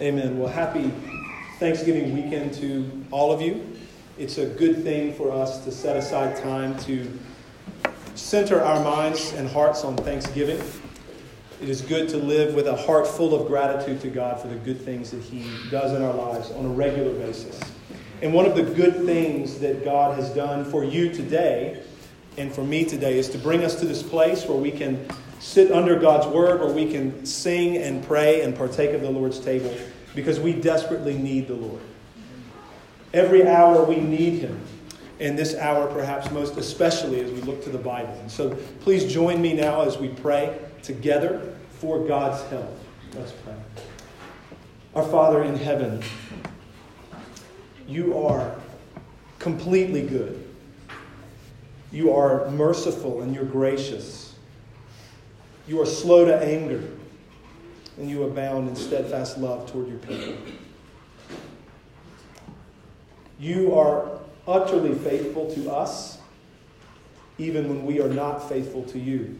Amen. Well, happy Thanksgiving weekend to all of you. It's a good thing for us to set aside time to center our minds and hearts on Thanksgiving. It is good to live with a heart full of gratitude to God for the good things that He does in our lives on a regular basis. And one of the good things that God has done for you today and for me today is to bring us to this place where we can sit under God's word, where we can sing and pray and partake of the Lord's table because we desperately need the Lord. Every hour we need Him. And this hour, perhaps most especially as we look to the Bible. And so please join me now as we pray together for God's help. Let's pray. Our Father in heaven, you are completely good. You are merciful and you're gracious. You are slow to anger, and you abound in steadfast love toward your people. You are utterly faithful to us, even when we are not faithful to you.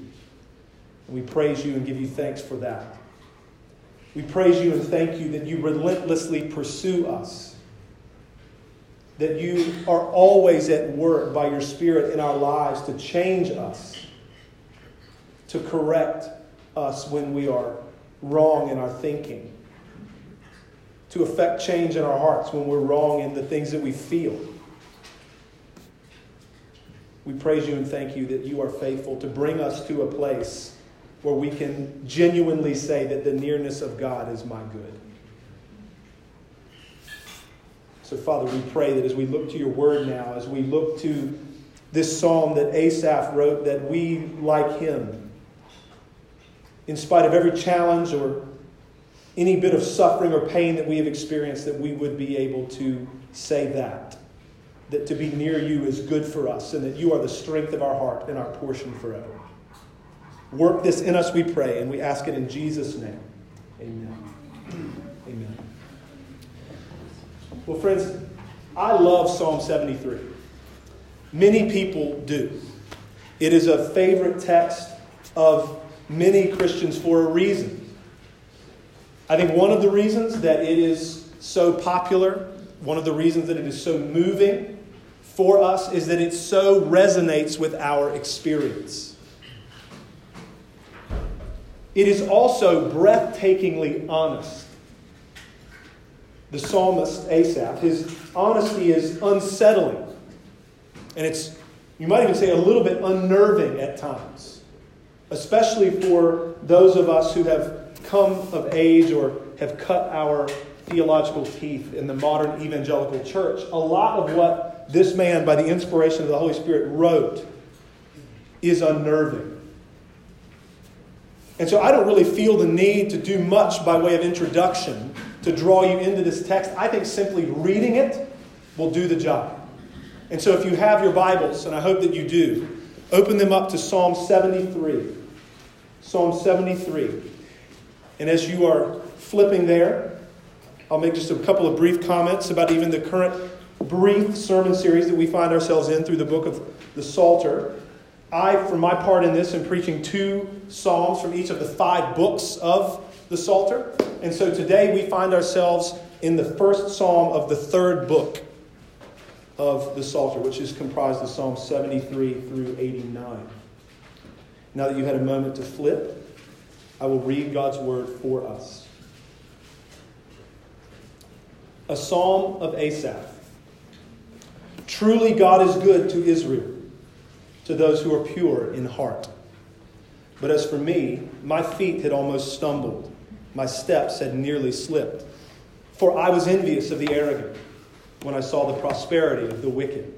And we praise you and give you thanks for that. We praise you and thank you that you relentlessly pursue us, that you are always at work by your Spirit in our lives to change us, to correct us when we are wrong in our thinking, to affect change in our hearts when we're wrong in the things that we feel. We praise you and thank you that you are faithful to bring us to a place where we can genuinely say that the nearness of God is my good. So, Father, we pray that as we look to your word now, as we look to this psalm that Asaph wrote, that we, like him, in spite of every challenge or any bit of suffering or pain that we have experienced, that we would be able to say that. That to be near you is good for us, and that you are the strength of our heart and our portion forever. Work this in us, we pray, and we ask it in Jesus' name. Amen. Amen. Well, friends, I love Psalm 73. Many people do. It is a favorite text of many Christians for a reason. I think one of the reasons that it is so popular, one of the reasons that it is so moving for us, is that it so resonates with our experience. It is also breathtakingly honest. The psalmist Asaph, his honesty is unsettling. And it's, you might even say, a little bit unnerving at times, especially for those of us who have come of age or have cut our theological teeth in the modern evangelical church. A lot of what this man, by the inspiration of the Holy Spirit, wrote is unnerving. And so I don't really feel the need to do much by way of introduction to draw you into this text. I think simply reading it will do the job. And so if you have your Bibles, and I hope that you do, open them up to Psalm 73. Psalm 73. And as you are flipping there, I'll make just a couple of brief comments about even the current brief sermon series that we find ourselves in through the book of the Psalter. I, for my part in this, am preaching two psalms from each of the five books of the Psalter. And so today we find ourselves in the first psalm of the third book of the Psalter, which is comprised of Psalms 73 through 89. Now that you've had a moment to flip, I will read God's word for us. A psalm of Asaph. Truly, God is good to Israel, to those who are pure in heart. But as for me, my feet had almost stumbled, my steps had nearly slipped. For I was envious of the arrogant when I saw the prosperity of the wicked.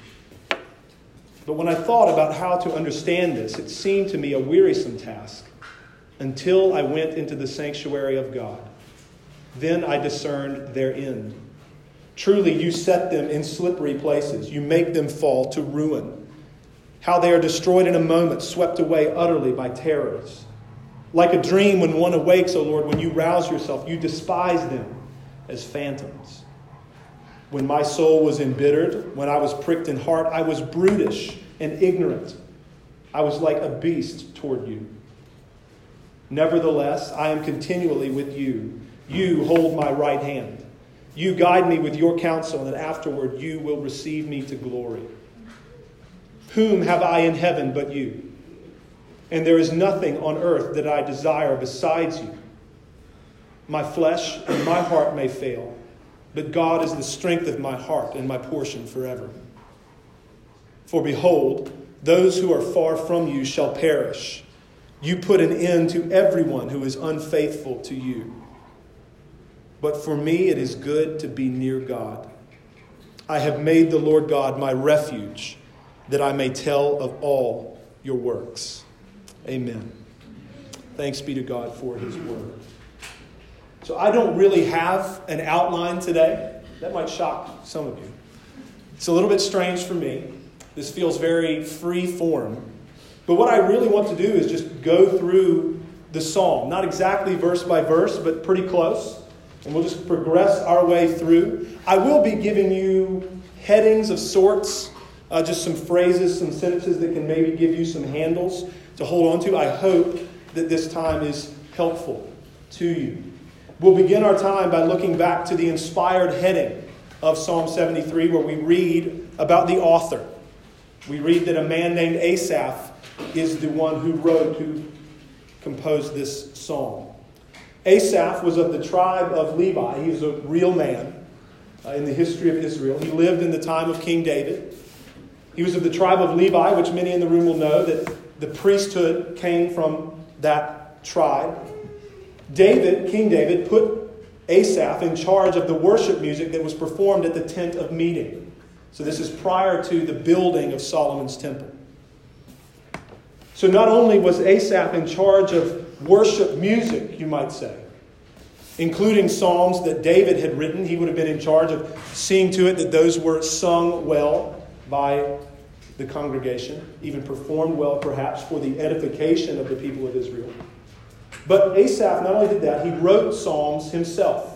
But when I thought about how to understand this, it seemed to me a wearisome task until I went into the sanctuary of God. Then I discerned their end. Truly, you set them in slippery places, you make them fall to ruin. How they are destroyed in a moment, swept away utterly by terrors. Like a dream when one awakes, O oh Lord, when you rouse yourself, you despise them as phantoms. When my soul was embittered, when I was pricked in heart, I was brutish and ignorant. I was like a beast toward you. Nevertheless, I am continually with you. You hold my right hand. You guide me with your counsel, and afterward you will receive me to glory. Whom have I in heaven but you? And there is nothing on earth that I desire besides you. My flesh and my heart may fail, but God is the strength of my heart and my portion forever. For behold, those who are far from you shall perish. You put an end to everyone who is unfaithful to you. But for me, it is good to be near God. I have made the Lord God my refuge, that I may tell of all your works. Amen. Thanks be to God for his word. So, I don't really have an outline today. That might shock some of you. It's a little bit strange for me. This feels very free form. But what I really want to do is just go through the psalm, not exactly verse by verse, but pretty close. And we'll just progress our way through. I will be giving you headings of sorts, uh, just some phrases, some sentences that can maybe give you some handles to hold on to. I hope that this time is helpful to you. We'll begin our time by looking back to the inspired heading of Psalm 73, where we read about the author. We read that a man named Asaph is the one who wrote, who composed this psalm. Asaph was of the tribe of Levi. He was a real man uh, in the history of Israel. He lived in the time of King David. He was of the tribe of Levi, which many in the room will know that the priesthood came from that tribe. David, King David, put Asaph in charge of the worship music that was performed at the tent of meeting. So this is prior to the building of Solomon's temple. So not only was Asaph in charge of worship music, you might say, including psalms that David had written. He would have been in charge of seeing to it that those were sung well by the congregation, even performed well, perhaps, for the edification of the people of Israel. But Asaph not only did that, he wrote psalms himself.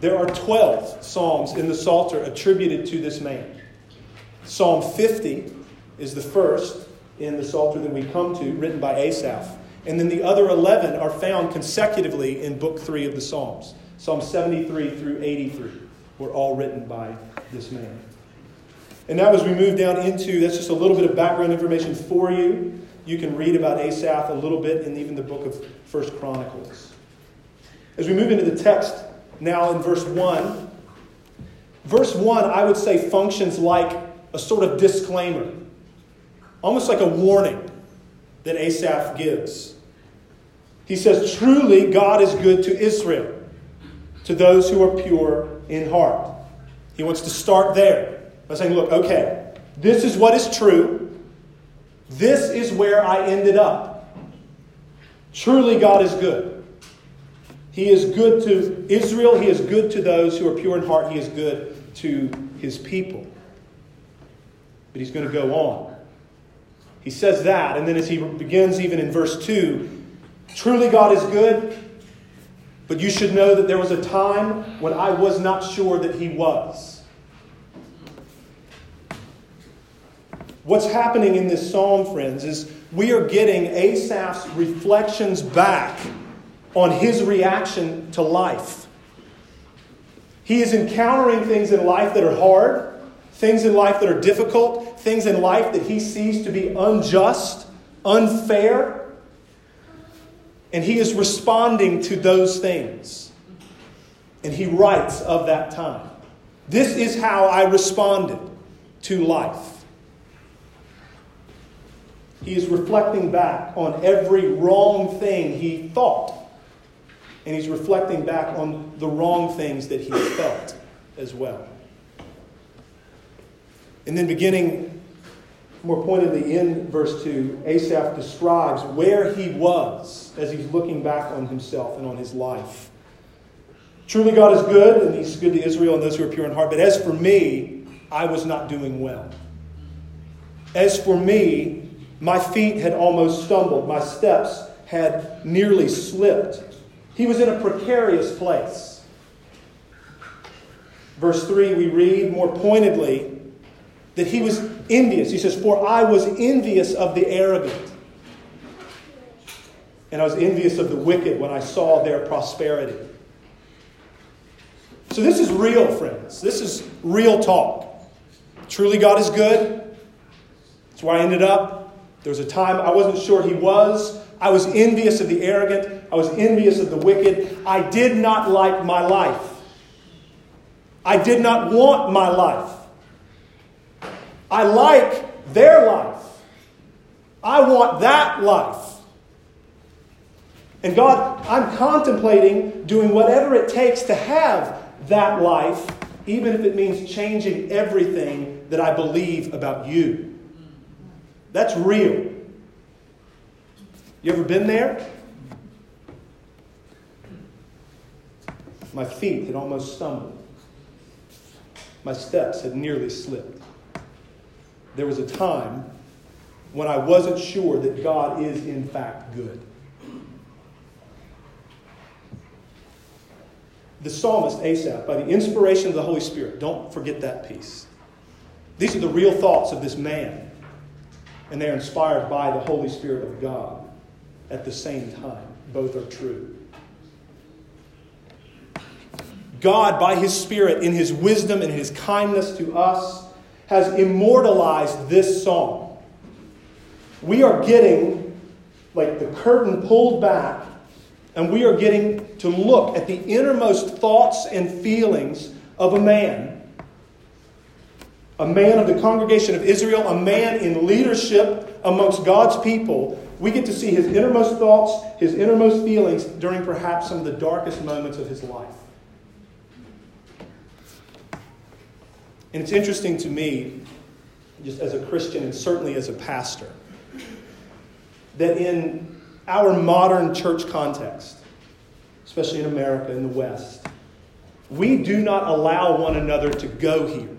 There are 12 psalms in the Psalter attributed to this man. Psalm 50 is the first in the Psalter that we come to, written by Asaph. And then the other 11 are found consecutively in Book 3 of the Psalms. Psalm 73 through 83 were all written by this man. And now, as we move down into, that's just a little bit of background information for you. You can read about Asaph a little bit in even the book of First Chronicles. As we move into the text now in verse 1, verse 1, I would say, functions like a sort of disclaimer, almost like a warning that Asaph gives. He says, Truly, God is good to Israel, to those who are pure in heart. He wants to start there by saying, Look, okay, this is what is true. This is where I ended up. Truly, God is good. He is good to Israel. He is good to those who are pure in heart. He is good to his people. But he's going to go on. He says that, and then as he begins even in verse 2, truly God is good, but you should know that there was a time when I was not sure that he was. What's happening in this psalm, friends, is we are getting Asaph's reflections back on his reaction to life. He is encountering things in life that are hard things in life that are difficult, things in life that he sees to be unjust, unfair. And he is responding to those things. And he writes of that time. This is how I responded to life. He is reflecting back on every wrong thing he thought. And he's reflecting back on the wrong things that he felt as well. And then, beginning more pointedly in verse 2, Asaph describes where he was as he's looking back on himself and on his life. Truly, God is good, and He's good to Israel and those who are pure in heart. But as for me, I was not doing well. As for me, my feet had almost stumbled, my steps had nearly slipped. He was in a precarious place. Verse 3, we read more pointedly that he was envious. He says, For I was envious of the arrogant, and I was envious of the wicked when I saw their prosperity. So, this is real, friends. This is real talk. Truly, God is good. That's where I ended up. There was a time I wasn't sure He was. I was envious of the arrogant. I was envious of the wicked. I did not like my life. I did not want my life. I like their life. I want that life. And God, I'm contemplating doing whatever it takes to have that life, even if it means changing everything that I believe about you. That's real. You ever been there? My feet had almost stumbled. My steps had nearly slipped. There was a time when I wasn't sure that God is, in fact, good. the psalmist Asaph, by the inspiration of the Holy Spirit, don't forget that piece. These are the real thoughts of this man, and they're inspired by the Holy Spirit of God at the same time. Both are true. God, by His Spirit, in His wisdom and His kindness to us, has immortalized this song. We are getting like the curtain pulled back and we are getting to look at the innermost thoughts and feelings of a man. A man of the congregation of Israel, a man in leadership amongst God's people. We get to see his innermost thoughts, his innermost feelings during perhaps some of the darkest moments of his life. And it's interesting to me, just as a Christian and certainly as a pastor, that in our modern church context, especially in America, in the West, we do not allow one another to go here.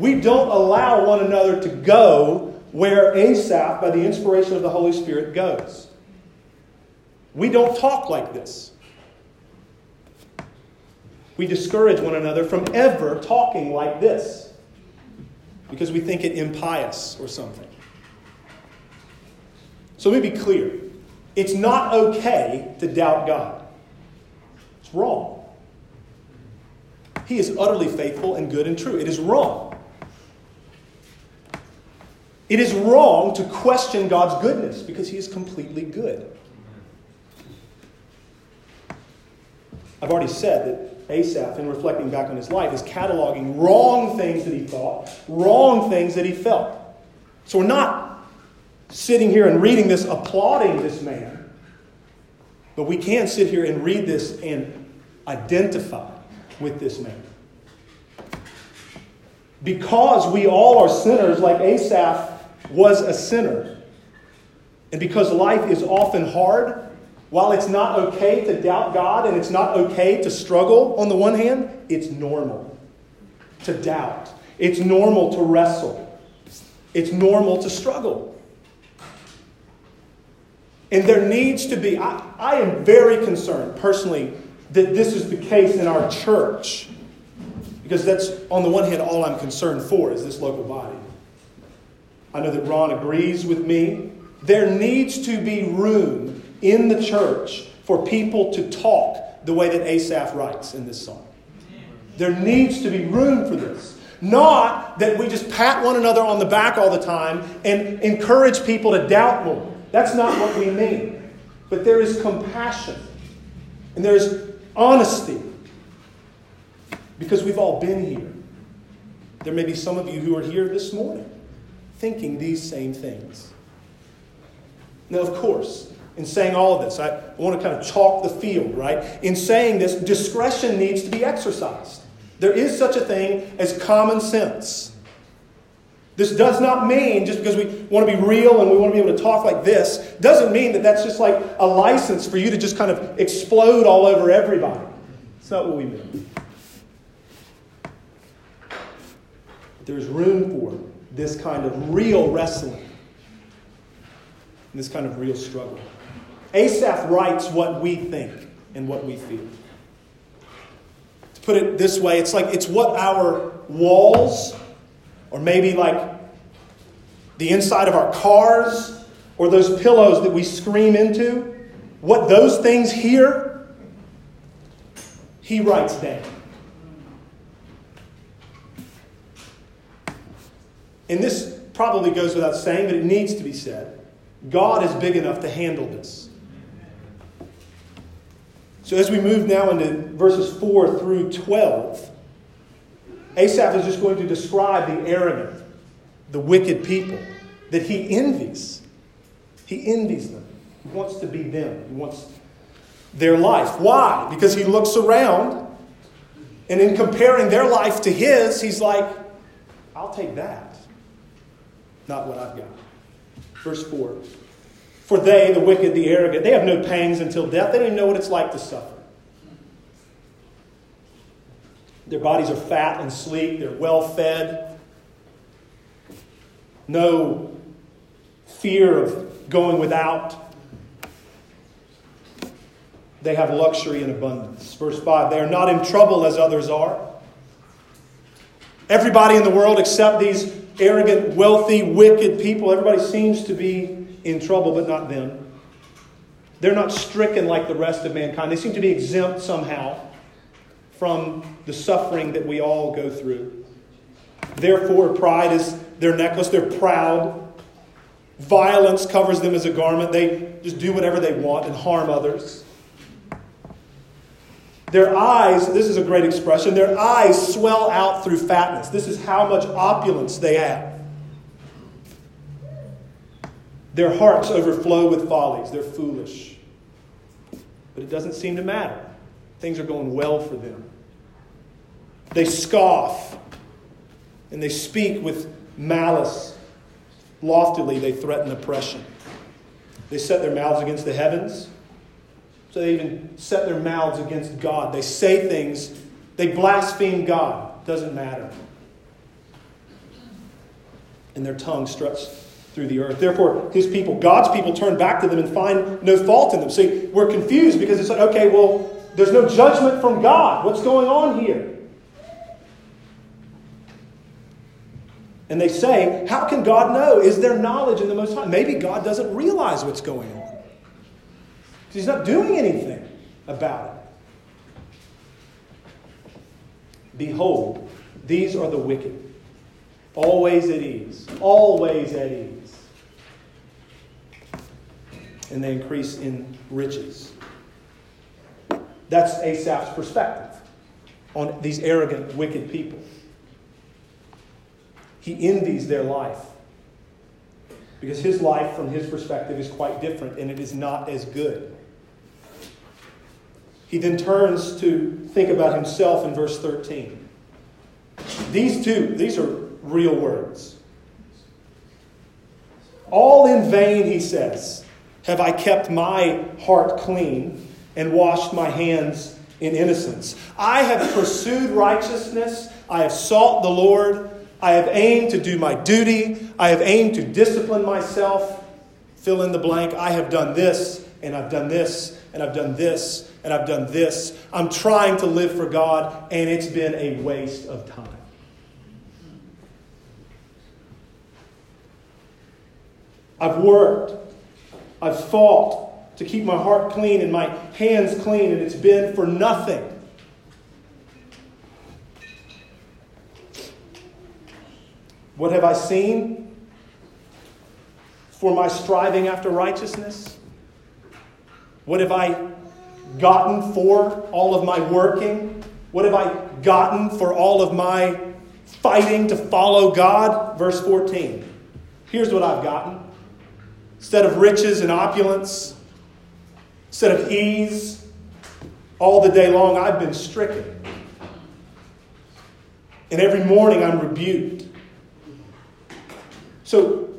We don't allow one another to go where Asaph, by the inspiration of the Holy Spirit, goes. We don't talk like this. We discourage one another from ever talking like this because we think it impious or something. So let me be clear. It's not okay to doubt God. It's wrong. He is utterly faithful and good and true. It is wrong. It is wrong to question God's goodness because he is completely good. I've already said that Asaph, in reflecting back on his life, is cataloging wrong things that he thought, wrong things that he felt. So we're not sitting here and reading this, applauding this man. But we can sit here and read this and identify with this man. Because we all are sinners, like Asaph was a sinner, and because life is often hard, while it's not okay to doubt God and it's not okay to struggle on the one hand, it's normal to doubt. It's normal to wrestle. It's normal to struggle. And there needs to be, I, I am very concerned personally that this is the case in our church. Because that's, on the one hand, all I'm concerned for is this local body. I know that Ron agrees with me. There needs to be room in the church for people to talk the way that Asaph writes in this song. There needs to be room for this. Not that we just pat one another on the back all the time and encourage people to doubt more. That's not what we mean. But there is compassion and there's honesty because we've all been here. There may be some of you who are here this morning thinking these same things. Now, of course, in saying all of this, I want to kind of chalk the field, right? In saying this, discretion needs to be exercised. There is such a thing as common sense. This does not mean, just because we want to be real and we want to be able to talk like this, doesn't mean that that's just like a license for you to just kind of explode all over everybody. It's not what we mean. There's room for this kind of real wrestling, this kind of real struggle. Asaph writes what we think and what we feel. To put it this way, it's like it's what our walls, or maybe like the inside of our cars, or those pillows that we scream into, what those things hear, he writes down. And this probably goes without saying, but it needs to be said. God is big enough to handle this. So as we move now into verses 4 through 12, Asaph is just going to describe the arrogant, the wicked people that he envies. He envies them. He wants to be them. He wants their life. Why? Because he looks around and in comparing their life to his, he's like, I'll take that. Not what I've got. Verse 4. For they, the wicked, the arrogant, they have no pangs until death. They don't even know what it's like to suffer. Their bodies are fat and sleek, they're well fed. No fear of going without. They have luxury and abundance. Verse 5 They are not in trouble as others are. Everybody in the world, except these arrogant, wealthy, wicked people, everybody seems to be in trouble, but not them. They're not stricken like the rest of mankind. They seem to be exempt somehow from the suffering that we all go through. Therefore, pride is their necklace. They're proud. Violence covers them as a garment. They just do whatever they want and harm others. Their eyes, this is a great expression, their eyes swell out through fatness. This is how much opulence they have. Their hearts overflow with follies. They're foolish. But it doesn't seem to matter. Things are going well for them. They scoff and they speak with malice. Loftily, they threaten oppression. They set their mouths against the heavens. So they even set their mouths against God. They say things, they blaspheme God. Doesn't matter. And their tongue struts through the earth. Therefore, his people, God's people, turn back to them and find no fault in them. See, we're confused because it's like, okay, well, there's no judgment from God. What's going on here? And they say, How can God know? Is there knowledge in the Most High? Maybe God doesn't realize what's going on. He's not doing anything about it. Behold, these are the wicked, always at ease, always at ease and they increase in riches. That's Asaph's perspective on these arrogant, wicked people. He envies their life because his life, from his perspective, is quite different and it is not as good. He then turns to think about himself in verse 13. These two, these are real words. All in vain, he says have I kept my heart clean and washed my hands in innocence. I have pursued righteousness. I have sought the Lord. I have aimed to do my duty. I have aimed to discipline myself. Fill in the blank. I have done this, and I've done this, and I've done this, and I've done this. I'm trying to live for God, and it's been a waste of time. I've worked. I've fought to keep my heart clean and my hands clean, and it's been for nothing. What have I seen? for my striving after righteousness? What have I gotten for all of my working? What have I gotten for all of my fighting to follow God? Verse 14. Here's what I've gotten. Instead of riches and opulence, instead of ease, all the day long I've been stricken. And every morning I'm rebuked. So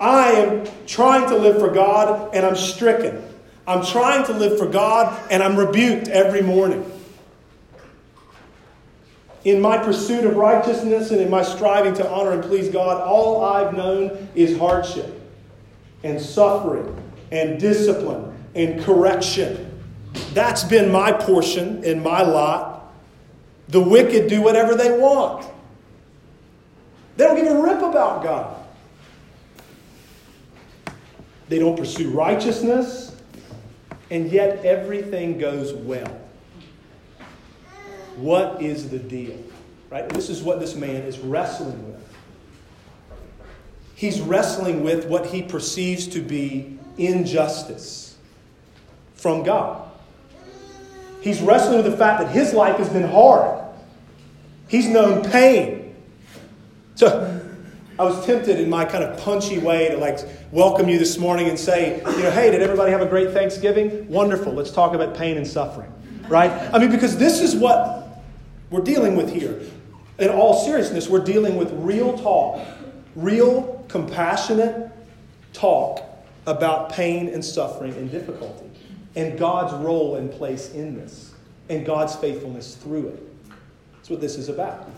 I am trying to live for God and I'm stricken. I'm trying to live for God and I'm rebuked every morning. In my pursuit of righteousness and in my striving to honor and please God, all I've known is hardship and suffering and discipline and correction. That's been my portion in my lot. The wicked do whatever they want. They don't give a rip about God. They don't pursue righteousness, and yet everything goes well. What is the deal? Right? This is what this man is wrestling with. He's wrestling with what he perceives to be injustice from God. He's wrestling with the fact that his life has been hard. He's known pain. So I was tempted in my kind of punchy way to like welcome you this morning and say, you know, hey, did everybody have a great Thanksgiving? Wonderful. Let's talk about pain and suffering. Right? I mean, because this is what we're dealing with here. In all seriousness, we're dealing with real talk, real compassionate talk about pain and suffering and difficulty and God's role and place in this and God's faithfulness through it. That's what this is about.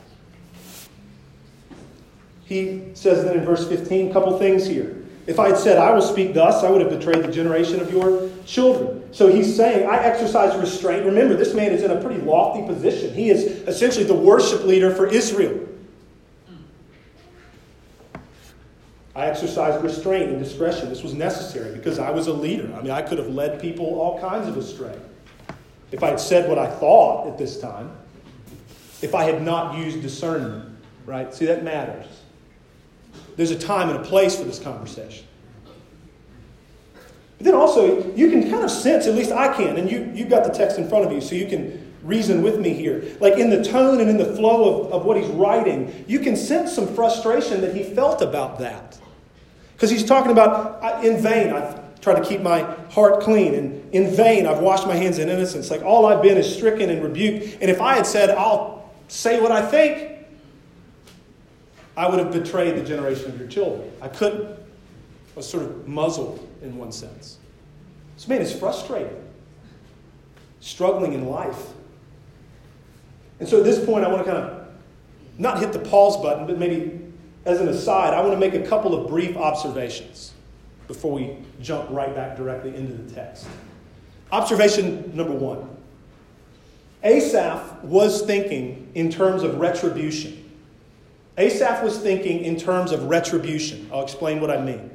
He says then in verse 15, a couple things here. If I had said, I will speak thus, I would have betrayed the generation of your children. So he's saying, I exercise restraint. Remember, this man is in a pretty lofty position. He is essentially the worship leader for Israel. I exercised restraint and discretion. This was necessary because I was a leader. I mean, I could have led people all kinds of astray. If I had said what I thought at this time, if I had not used discernment, right? See, that matters. There's a time and a place for this conversation. But then also, you can kind of sense, at least I can, and you, you've got the text in front of you, so you can reason with me here. Like in the tone and in the flow of, of what he's writing, you can sense some frustration that he felt about that. Because he's talking about, in vain, I've tried to keep my heart clean, and in vain, I've washed my hands in innocence. Like all I've been is stricken and rebuked. And if I had said, I'll say what I think, I would have betrayed the generation of your children. I couldn't. I was sort of muzzled in one sense. This man is frustrated, struggling in life. And so at this point, I want to kind of not hit the pause button, but maybe as an aside, I want to make a couple of brief observations before we jump right back directly into the text. Observation number one Asaph was thinking in terms of retribution. Asaph was thinking in terms of retribution. I'll explain what I mean.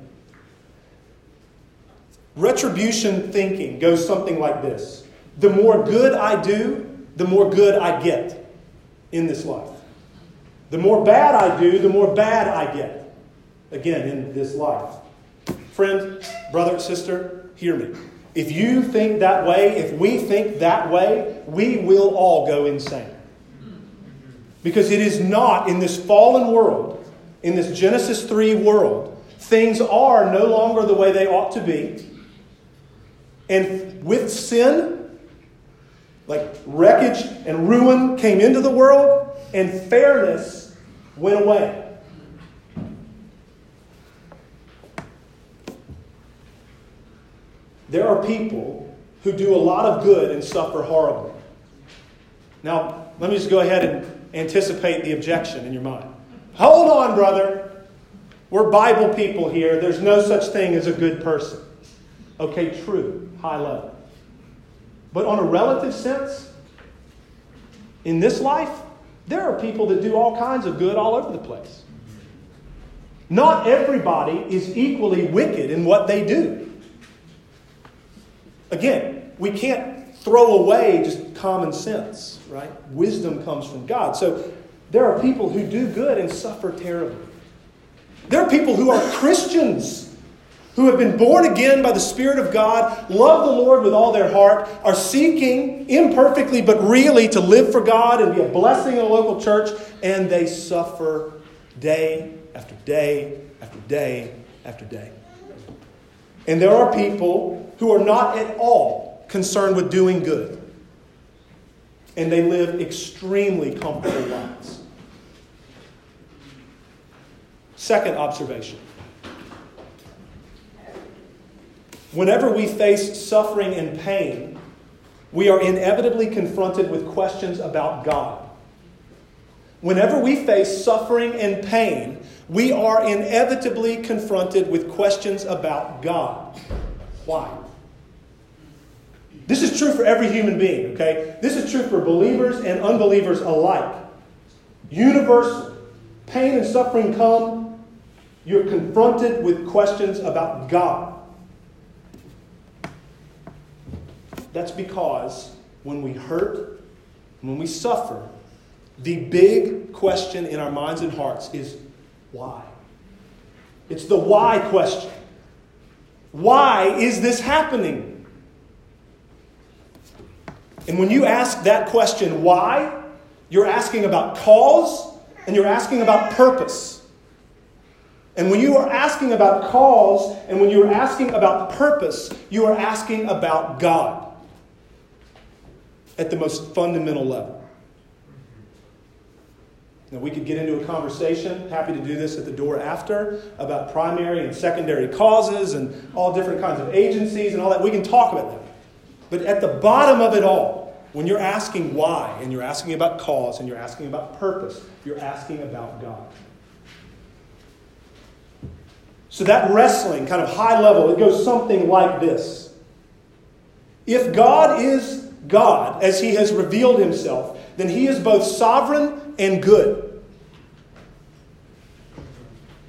Retribution thinking goes something like this The more good I do, the more good I get in this life. The more bad I do, the more bad I get, again, in this life. Friend, brother, sister, hear me. If you think that way, if we think that way, we will all go insane. Because it is not in this fallen world, in this Genesis 3 world, things are no longer the way they ought to be. And with sin, like wreckage and ruin came into the world, and fairness went away. There are people who do a lot of good and suffer horribly. Now, let me just go ahead and anticipate the objection in your mind. Hold on, brother. We're Bible people here. There's no such thing as a good person. Okay, true, high level. But on a relative sense, in this life, there are people that do all kinds of good all over the place. Not everybody is equally wicked in what they do. Again, we can't throw away just common sense, right? Wisdom comes from God. So there are people who do good and suffer terribly. There are people who are Christians who have been born again by the Spirit of God, love the Lord with all their heart, are seeking imperfectly but really to live for God and be a blessing in a local church, and they suffer day after day after day after day. And there are people who are not at all concerned with doing good, and they live extremely comfortable lives. Second observation Whenever we face suffering and pain, we are inevitably confronted with questions about God. Whenever we face suffering and pain, we are inevitably confronted with questions about God. Why? This is true for every human being, okay? This is true for believers and unbelievers alike. Universal. Pain and suffering come, you're confronted with questions about God. That's because when we hurt, when we suffer, the big question in our minds and hearts is why? It's the why question. Why is this happening? And when you ask that question, why, you're asking about cause and you're asking about purpose. And when you are asking about cause and when you are asking about purpose, you are asking about God at the most fundamental level. Now, we could get into a conversation, happy to do this at the door after, about primary and secondary causes and all different kinds of agencies and all that. We can talk about that. But at the bottom of it all, when you're asking why, and you're asking about cause, and you're asking about purpose, you're asking about God. So that wrestling, kind of high level, it goes something like this If God is God as he has revealed himself, then he is both sovereign and good.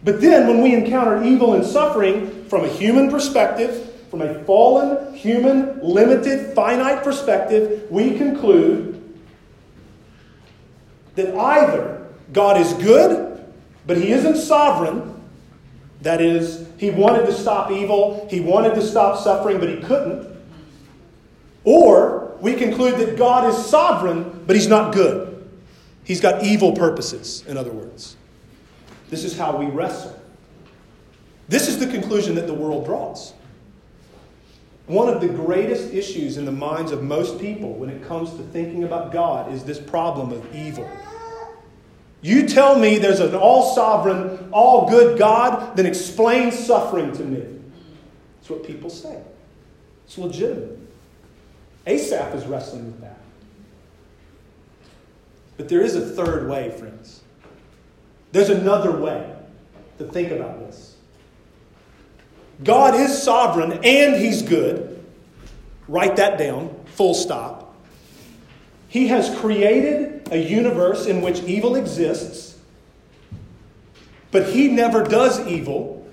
But then, when we encounter evil and suffering from a human perspective, from a fallen, human, limited, finite perspective, we conclude that either God is good, but he isn't sovereign. That is, he wanted to stop evil, he wanted to stop suffering, but he couldn't. Or we conclude that God is sovereign, but he's not good. He's got evil purposes, in other words. This is how we wrestle. This is the conclusion that the world draws. One of the greatest issues in the minds of most people when it comes to thinking about God is this problem of evil. You tell me there's an all sovereign, all good God, then explain suffering to me. That's what people say. It's legitimate. Asaph is wrestling with that. But there is a third way, friends. There's another way to think about this. God is sovereign and He's good. Write that down, full stop. He has created a universe in which evil exists, but He never does evil,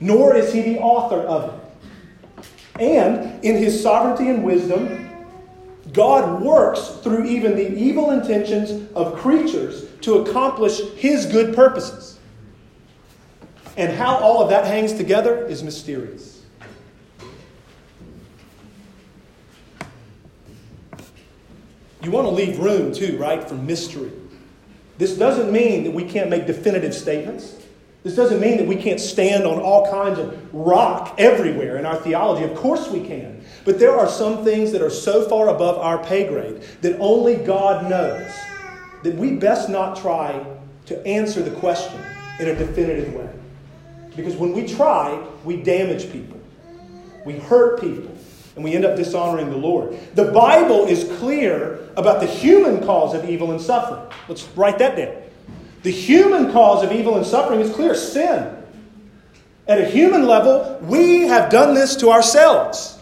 nor is He the author of it. And in his sovereignty and wisdom, God works through even the evil intentions of creatures to accomplish his good purposes. And how all of that hangs together is mysterious. You want to leave room, too, right, for mystery. This doesn't mean that we can't make definitive statements. This doesn't mean that we can't stand on all kinds of rock everywhere in our theology. Of course we can. But there are some things that are so far above our pay grade that only God knows that we best not try to answer the question in a definitive way. Because when we try, we damage people, we hurt people, and we end up dishonoring the Lord. The Bible is clear about the human cause of evil and suffering. Let's write that down. The human cause of evil and suffering is clear sin. At a human level, we have done this to ourselves.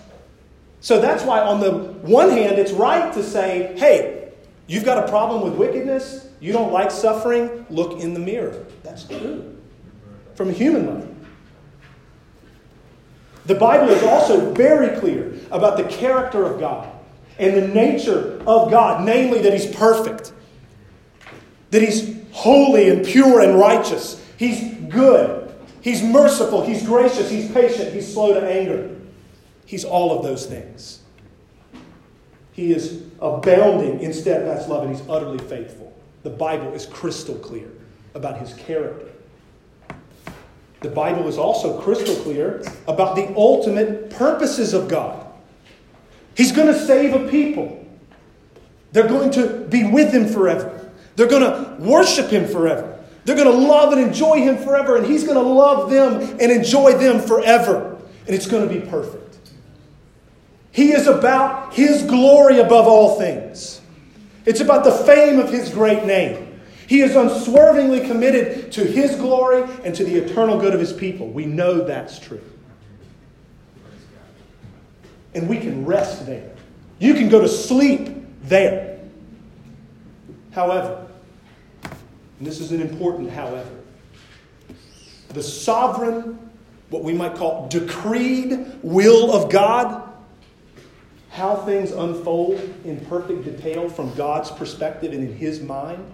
So that's why, on the one hand, it's right to say, hey, you've got a problem with wickedness, you don't like suffering, look in the mirror. That's true. From human level. The Bible is also very clear about the character of God and the nature of God, namely that He's perfect, that He's holy and pure and righteous. He's good. He's merciful, he's gracious, he's patient, he's slow to anger. He's all of those things. He is abounding in steadfast love and he's utterly faithful. The Bible is crystal clear about his character. The Bible is also crystal clear about the ultimate purposes of God. He's going to save a people. They're going to be with him forever. They're going to worship him forever. They're going to love and enjoy him forever, and he's going to love them and enjoy them forever. And it's going to be perfect. He is about his glory above all things. It's about the fame of his great name. He is unswervingly committed to his glory and to the eternal good of his people. We know that's true. And we can rest there. You can go to sleep there. However, and this is an important however, the sovereign, what we might call decreed will of God, how things unfold in perfect detail from God's perspective and in His mind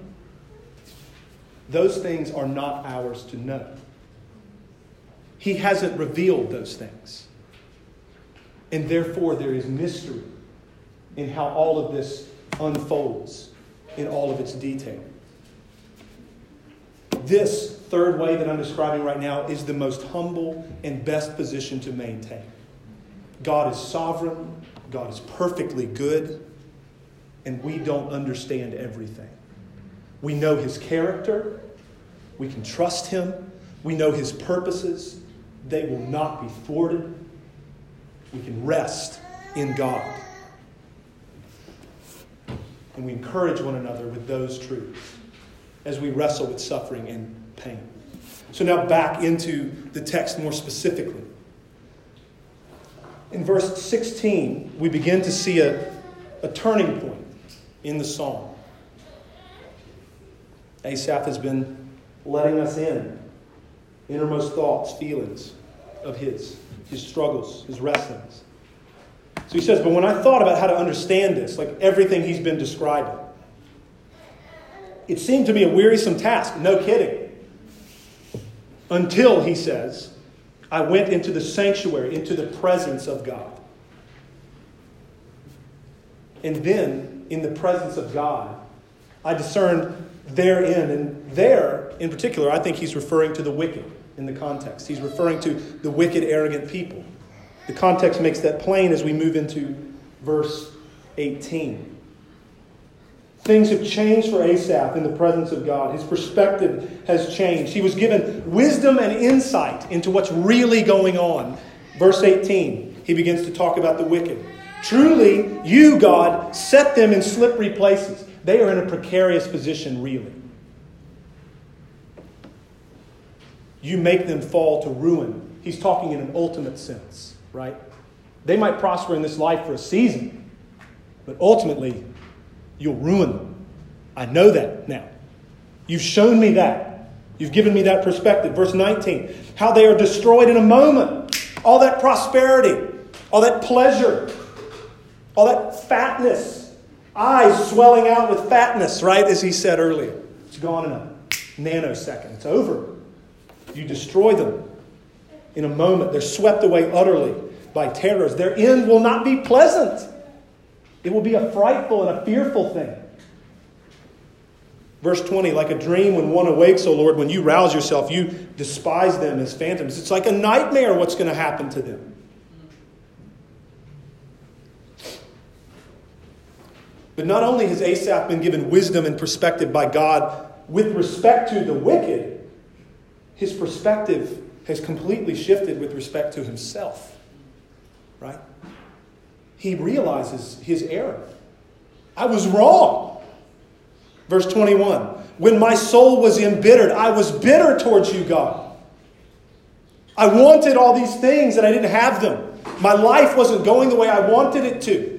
those things are not ours to know. He hasn't revealed those things. And therefore, there is mystery in how all of this unfolds in all of its detail. This third way that I'm describing right now is the most humble and best position to maintain. God is sovereign, God is perfectly good, and we don't understand everything. We know his character. We can trust him. We know his purposes. They will not be thwarted. We can rest in God. And we encourage one another with those truths as we wrestle with suffering and pain. So, now back into the text more specifically. In verse 16, we begin to see a, a turning point in the psalm. Asaph has been letting us in innermost thoughts, feelings of his, his struggles, his wrestlings. So he says, But when I thought about how to understand this, like everything he's been describing, it seemed to me a wearisome task, no kidding. Until, he says, I went into the sanctuary, into the presence of God. And then, in the presence of God, I discerned therein. And there, in particular, I think he's referring to the wicked in the context. He's referring to the wicked, arrogant people. The context makes that plain as we move into verse 18. Things have changed for Asaph in the presence of God. His perspective has changed. He was given wisdom and insight into what's really going on. Verse 18, he begins to talk about the wicked. Truly, you, God, set them in slippery places. They are in a precarious position, really. You make them fall to ruin. He's talking in an ultimate sense, right? They might prosper in this life for a season, but ultimately, you'll ruin them. I know that now. You've shown me that. You've given me that perspective. Verse 19 how they are destroyed in a moment. All that prosperity, all that pleasure, all that fatness eyes swelling out with fatness, right? As he said earlier. It's gone in a nanosecond. It's over. You destroy them in a moment. They're swept away utterly by terrors. Their end will not be pleasant, it will be a frightful and a fearful thing. Verse 20, like a dream when one awakes, O Lord, when you rouse yourself, you despise them as phantoms. It's like a nightmare what's going to happen to them. But not only has Asaph been given wisdom and perspective by God with respect to the wicked, his perspective has completely shifted with respect to himself. Right? He realizes his error. I was wrong. Verse 21 When my soul was embittered, I was bitter towards you, God. I wanted all these things and I didn't have them. My life wasn't going the way I wanted it to.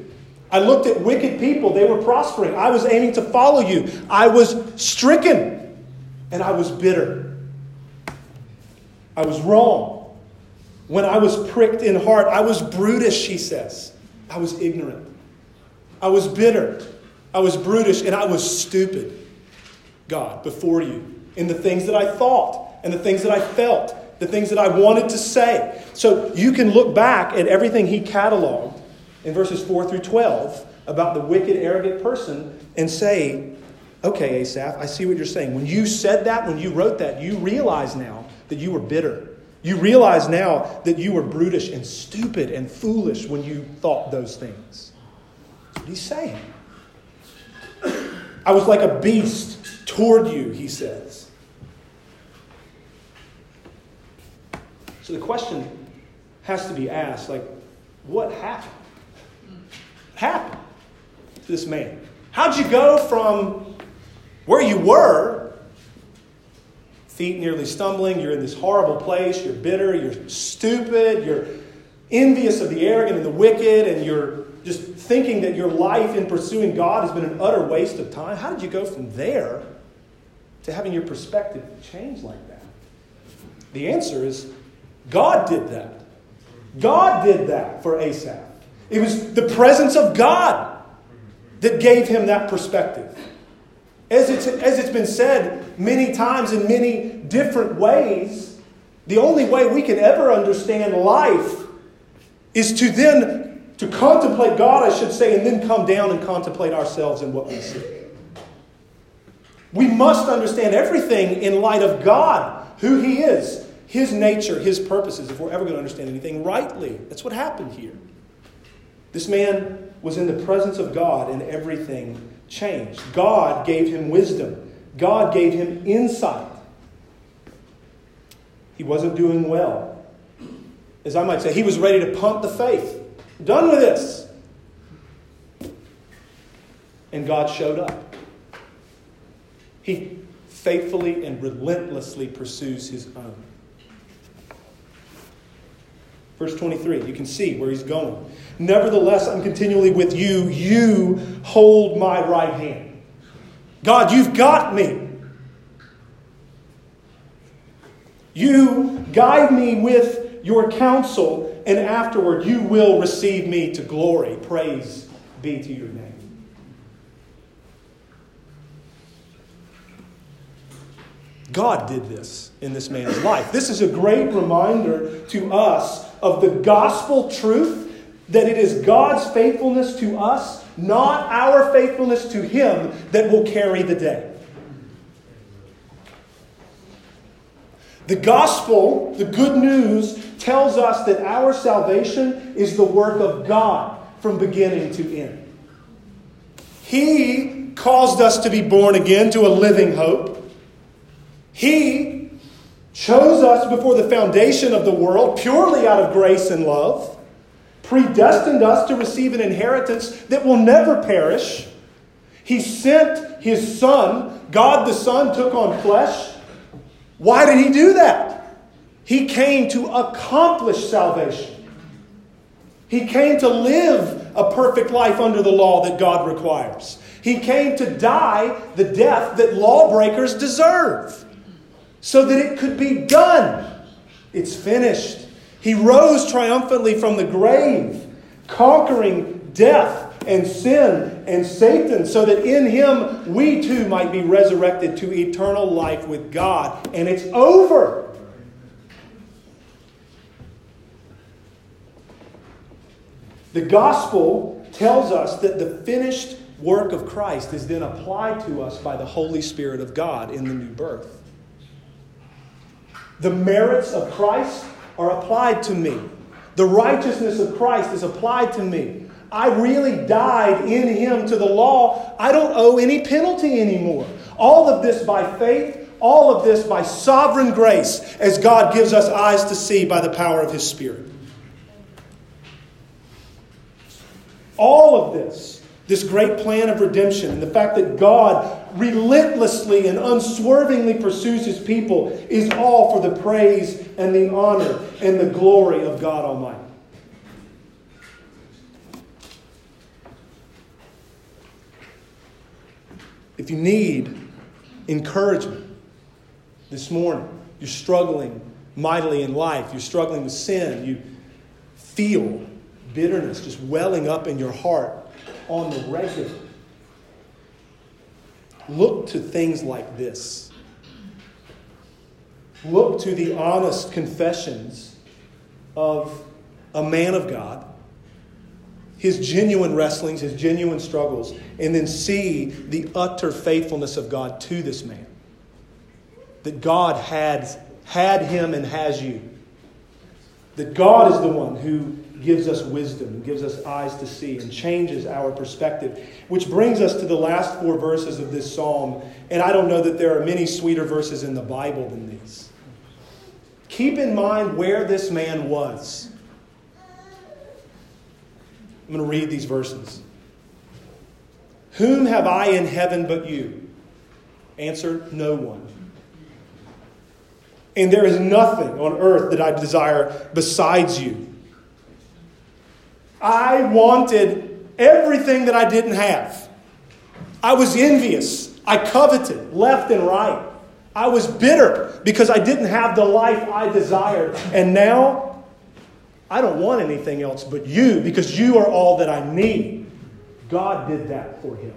I looked at wicked people, they were prospering. I was aiming to follow you. I was stricken and I was bitter. I was wrong. When I was pricked in heart, I was brutish, he says. I was ignorant. I was bitter. I was brutish and I was stupid, God, before you, in the things that I thought and the things that I felt the things that I wanted to say. So you can look back at everything he cataloged in verses 4 through 12 about the wicked, arrogant person and say, okay, Asaph, I see what you're saying. When you said that, when you wrote that, you realize now that you were bitter. You realize now that you were brutish and stupid and foolish when you thought those things. What he's saying. I was like a beast toward you, he says. So the question has to be asked like, what happened? Happened to this man? How'd you go from where you were, feet nearly stumbling, you're in this horrible place, you're bitter, you're stupid, you're envious of the arrogant and the wicked, and you're just thinking that your life in pursuing God has been an utter waste of time? How did you go from there to having your perspective change like that? The answer is God did that. God did that for Asaph. It was the presence of God that gave him that perspective. As it's, as it's been said many times in many different ways, the only way we can ever understand life is to then to contemplate God, I should say, and then come down and contemplate ourselves and what we see. We must understand everything in light of God, who He is, His nature, His purposes, if we're ever going to understand anything rightly. That's what happened here. This man was in the presence of God and everything changed. God gave him wisdom, God gave him insight. He wasn't doing well. As I might say, he was ready to punt the faith. Done with this. And God showed up. He faithfully and relentlessly pursues his own. Verse 23, you can see where he's going. Nevertheless, I'm continually with you. You hold my right hand. God, you've got me. You guide me with your counsel and afterward you will receive me to glory. Praise be to your name. God did this in this man's life. This is a great reminder to us of the gospel truth that it is God's faithfulness to us, not our faithfulness to Him, that will carry the day. The gospel, the good news, tells us that our salvation is the work of God from beginning to end. He caused us to be born again to a living hope. He chose us before the foundation of the world purely out of grace and love, predestined us to receive an inheritance that will never perish. He sent His Son, God the Son took on flesh why did he do that? He came to accomplish salvation. He came to live a perfect life under the law that God requires. He came to die the death that lawbreakers deserve so that it could be done. It's finished. He rose triumphantly from the grave, conquering death and sin and Satan, so that in him we too might be resurrected to eternal life with God. And it's over. The gospel tells us that the finished work of Christ is then applied to us by the Holy Spirit of God in the new birth. The merits of Christ are applied to me. The righteousness of Christ is applied to me. I really died in him to the law. I don't owe any penalty anymore. All of this by faith, all of this by sovereign grace, as God gives us eyes to see by the power of his Spirit. All of this, this great plan of redemption, and the fact that God relentlessly and unswervingly pursues his people, is all for the praise and the honor and the glory of God Almighty. If you need encouragement this morning, you're struggling mightily in life, you're struggling with sin, you feel bitterness just welling up in your heart on the regular. Look to things like this. look to the honest confessions of a man of God, his genuine wrestlings, his genuine struggles, and then see the utter faithfulness of God to this man. That God had, had him and has you. That God is the one who gives us wisdom and gives us eyes to see and changes our perspective. Which brings us to the last four verses of this psalm. And I don't know that there are many sweeter verses in the Bible than these. Keep in mind where this man was. I'm going to read these verses. Whom have I in heaven but you? Answer No one. And there is nothing on earth that I desire besides you. I wanted everything that I didn't have. I was envious. I coveted left and right. I was bitter because I didn't have the life I desired. And now I don't want anything else but you because you are all that I need. God did that for him.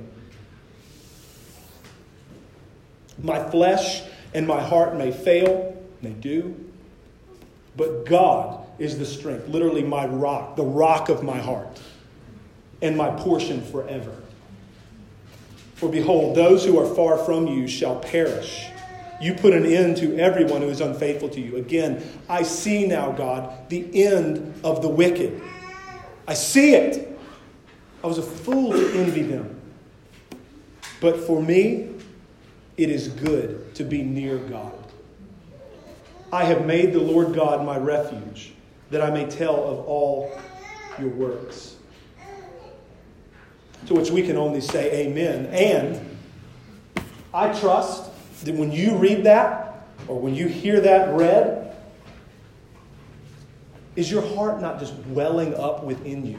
My flesh and my heart may fail, they do, but God is the strength, literally my rock, the rock of my heart, and my portion forever. For behold, those who are far from you shall perish. You put an end to everyone who is unfaithful to you. Again, I see now, God, the end of the wicked. I see it. I was a fool to envy them. But for me, it is good to be near God. I have made the Lord God my refuge, that I may tell of all your works. To which we can only say amen. And I trust that when you read that or when you hear that read, is your heart not just welling up within you?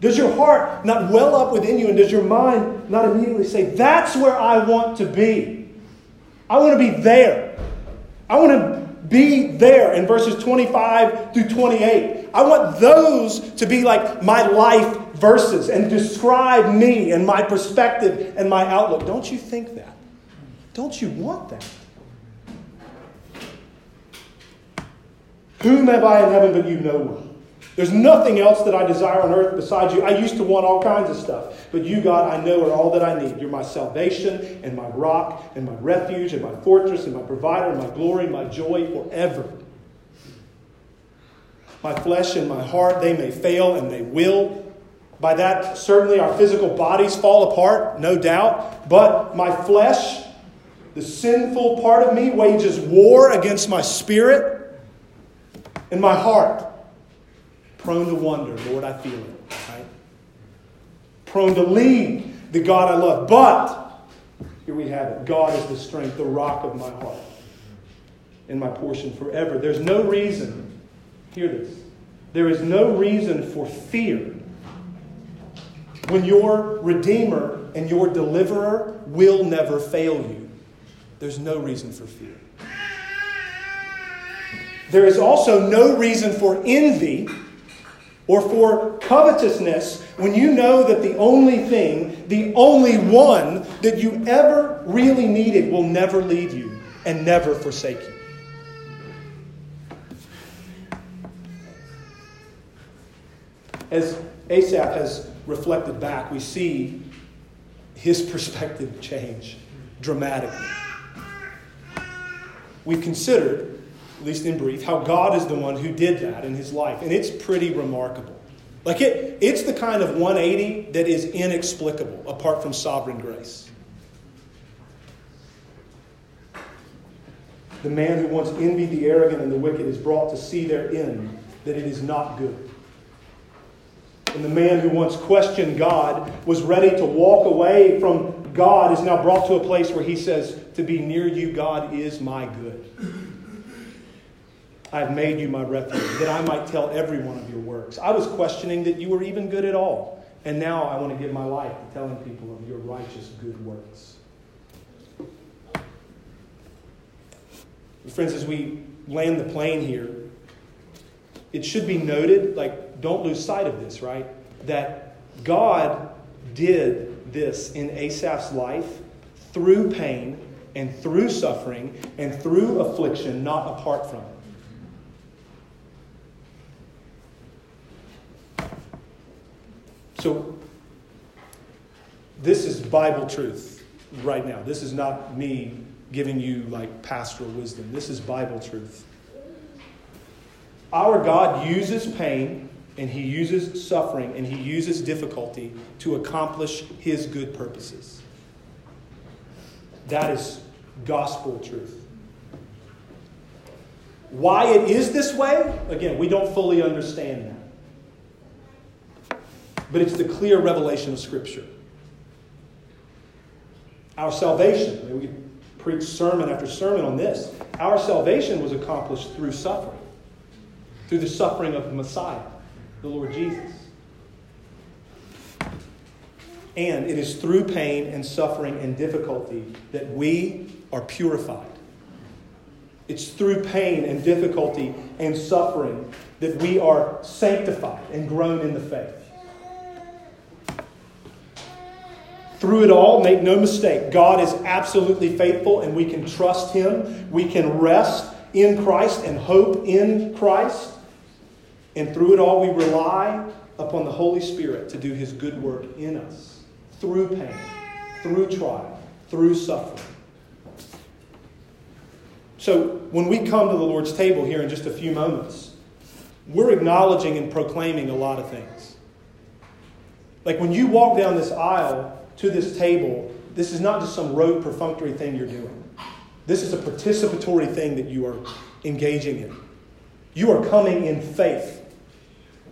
Does your heart not well up within you and does your mind not immediately say, That's where I want to be? I want to be there. I want to be there in verses 25 through 28. I want those to be like my life verses and describe me and my perspective and my outlook. Don't you think that? Don't you want that? Whom have I in heaven but you? No one. There's nothing else that I desire on earth besides you. I used to want all kinds of stuff, but you, God, I know are all that I need. You're my salvation and my rock and my refuge and my fortress and my provider and my glory and my joy forever. My flesh and my heart, they may fail and they will. By that, certainly our physical bodies fall apart, no doubt. But my flesh the sinful part of me wages war against my spirit and my heart. Prone to wonder, Lord, I feel it. Right? Prone to lean the God I love. But, here we have it God is the strength, the rock of my heart, and my portion forever. There's no reason, hear this, there is no reason for fear when your Redeemer and your Deliverer will never fail you. There's no reason for fear. There is also no reason for envy or for covetousness when you know that the only thing, the only one that you ever really needed will never leave you and never forsake you. As Asaph has reflected back, we see his perspective change dramatically we've considered, at least in brief, how God is the one who did that in his life. And it's pretty remarkable. Like it, it's the kind of 180 that is inexplicable apart from sovereign grace. The man who once envied the arrogant and the wicked is brought to see their end, that it is not good. And the man who once questioned God was ready to walk away from God is now brought to a place where he says, To be near you, God, is my good. I have made you my refuge, that I might tell every one of your works. I was questioning that you were even good at all. And now I want to give my life to telling people of your righteous good works. Friends, as we land the plane here, it should be noted, like, don't lose sight of this, right? That God did this in Asaph's life through pain and through suffering and through affliction, not apart from it. So, this is Bible truth right now. This is not me giving you like pastoral wisdom. This is Bible truth. Our God uses pain and he uses suffering and he uses difficulty to accomplish his good purposes. That is gospel truth. Why it is this way, again, we don't fully understand that. But it's the clear revelation of Scripture. Our salvation, we preach sermon after sermon on this. Our salvation was accomplished through suffering, through the suffering of the Messiah, the Lord Jesus. And it is through pain and suffering and difficulty that we are purified. It's through pain and difficulty and suffering that we are sanctified and grown in the faith. Through it all, make no mistake, God is absolutely faithful and we can trust Him. We can rest in Christ and hope in Christ. And through it all, we rely upon the Holy Spirit to do His good work in us through pain, through trial, through suffering. So, when we come to the Lord's table here in just a few moments, we're acknowledging and proclaiming a lot of things. Like when you walk down this aisle to this table, this is not just some rote perfunctory thing you're doing. This is a participatory thing that you are engaging in. You are coming in faith.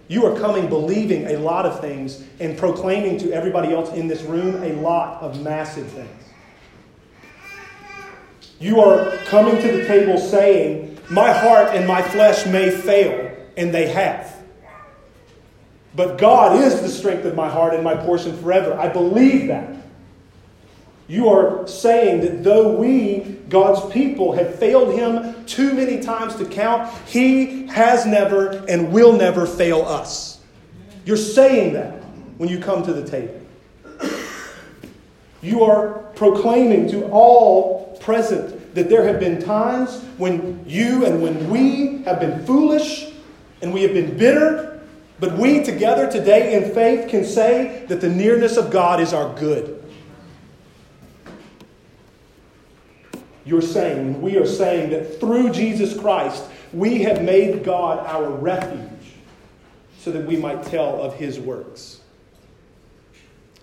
You are coming believing a lot of things and proclaiming to everybody else in this room a lot of massive things. You are coming to the table saying, My heart and my flesh may fail, and they have. But God is the strength of my heart and my portion forever. I believe that. You are saying that though we, God's people, have failed Him too many times to count, He has never and will never fail us. You're saying that when you come to the table. You are proclaiming to all present that there have been times when you and when we have been foolish and we have been bitter but we together today in faith can say that the nearness of God is our good. You're saying, we are saying that through Jesus Christ, we have made God our refuge so that we might tell of his works.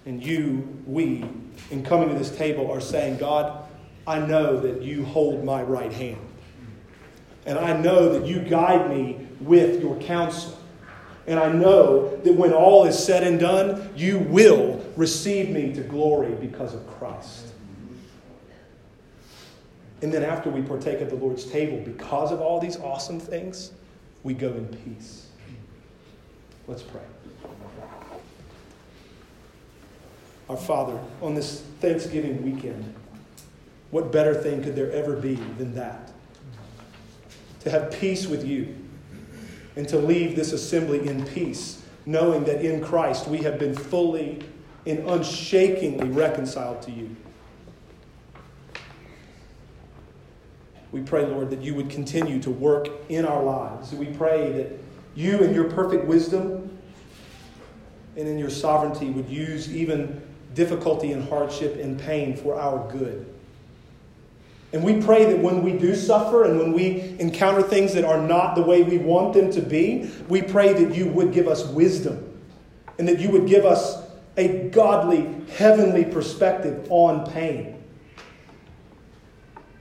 And you, we, in coming to this table, are saying, God, I know that you hold my right hand. And I know that you guide me with your counsel. And I know that when all is said and done, you will receive me to glory because of Christ. And then after we partake of the Lord's table, because of all these awesome things, we go in peace. Let's pray. Our Father, on this Thanksgiving weekend, what better thing could there ever be than that? To have peace with you and to leave this assembly in peace, knowing that in Christ we have been fully and unshakingly reconciled to you. We pray, Lord, that you would continue to work in our lives. We pray that you, in your perfect wisdom and in your sovereignty, would use even difficulty and hardship and pain for our good. And we pray that when we do suffer and when we encounter things that are not the way we want them to be, we pray that you would give us wisdom and that you would give us a godly, heavenly perspective on pain.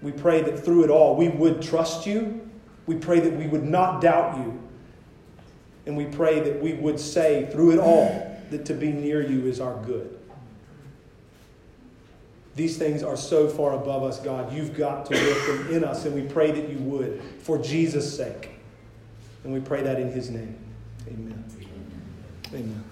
We pray that through it all we would trust you. We pray that we would not doubt you. And we pray that we would say through it all that to be near you is our good. These things are so far above us, God. You've got to work them in us, and we pray that you would for Jesus' sake. And we pray that in his name. Amen. Amen.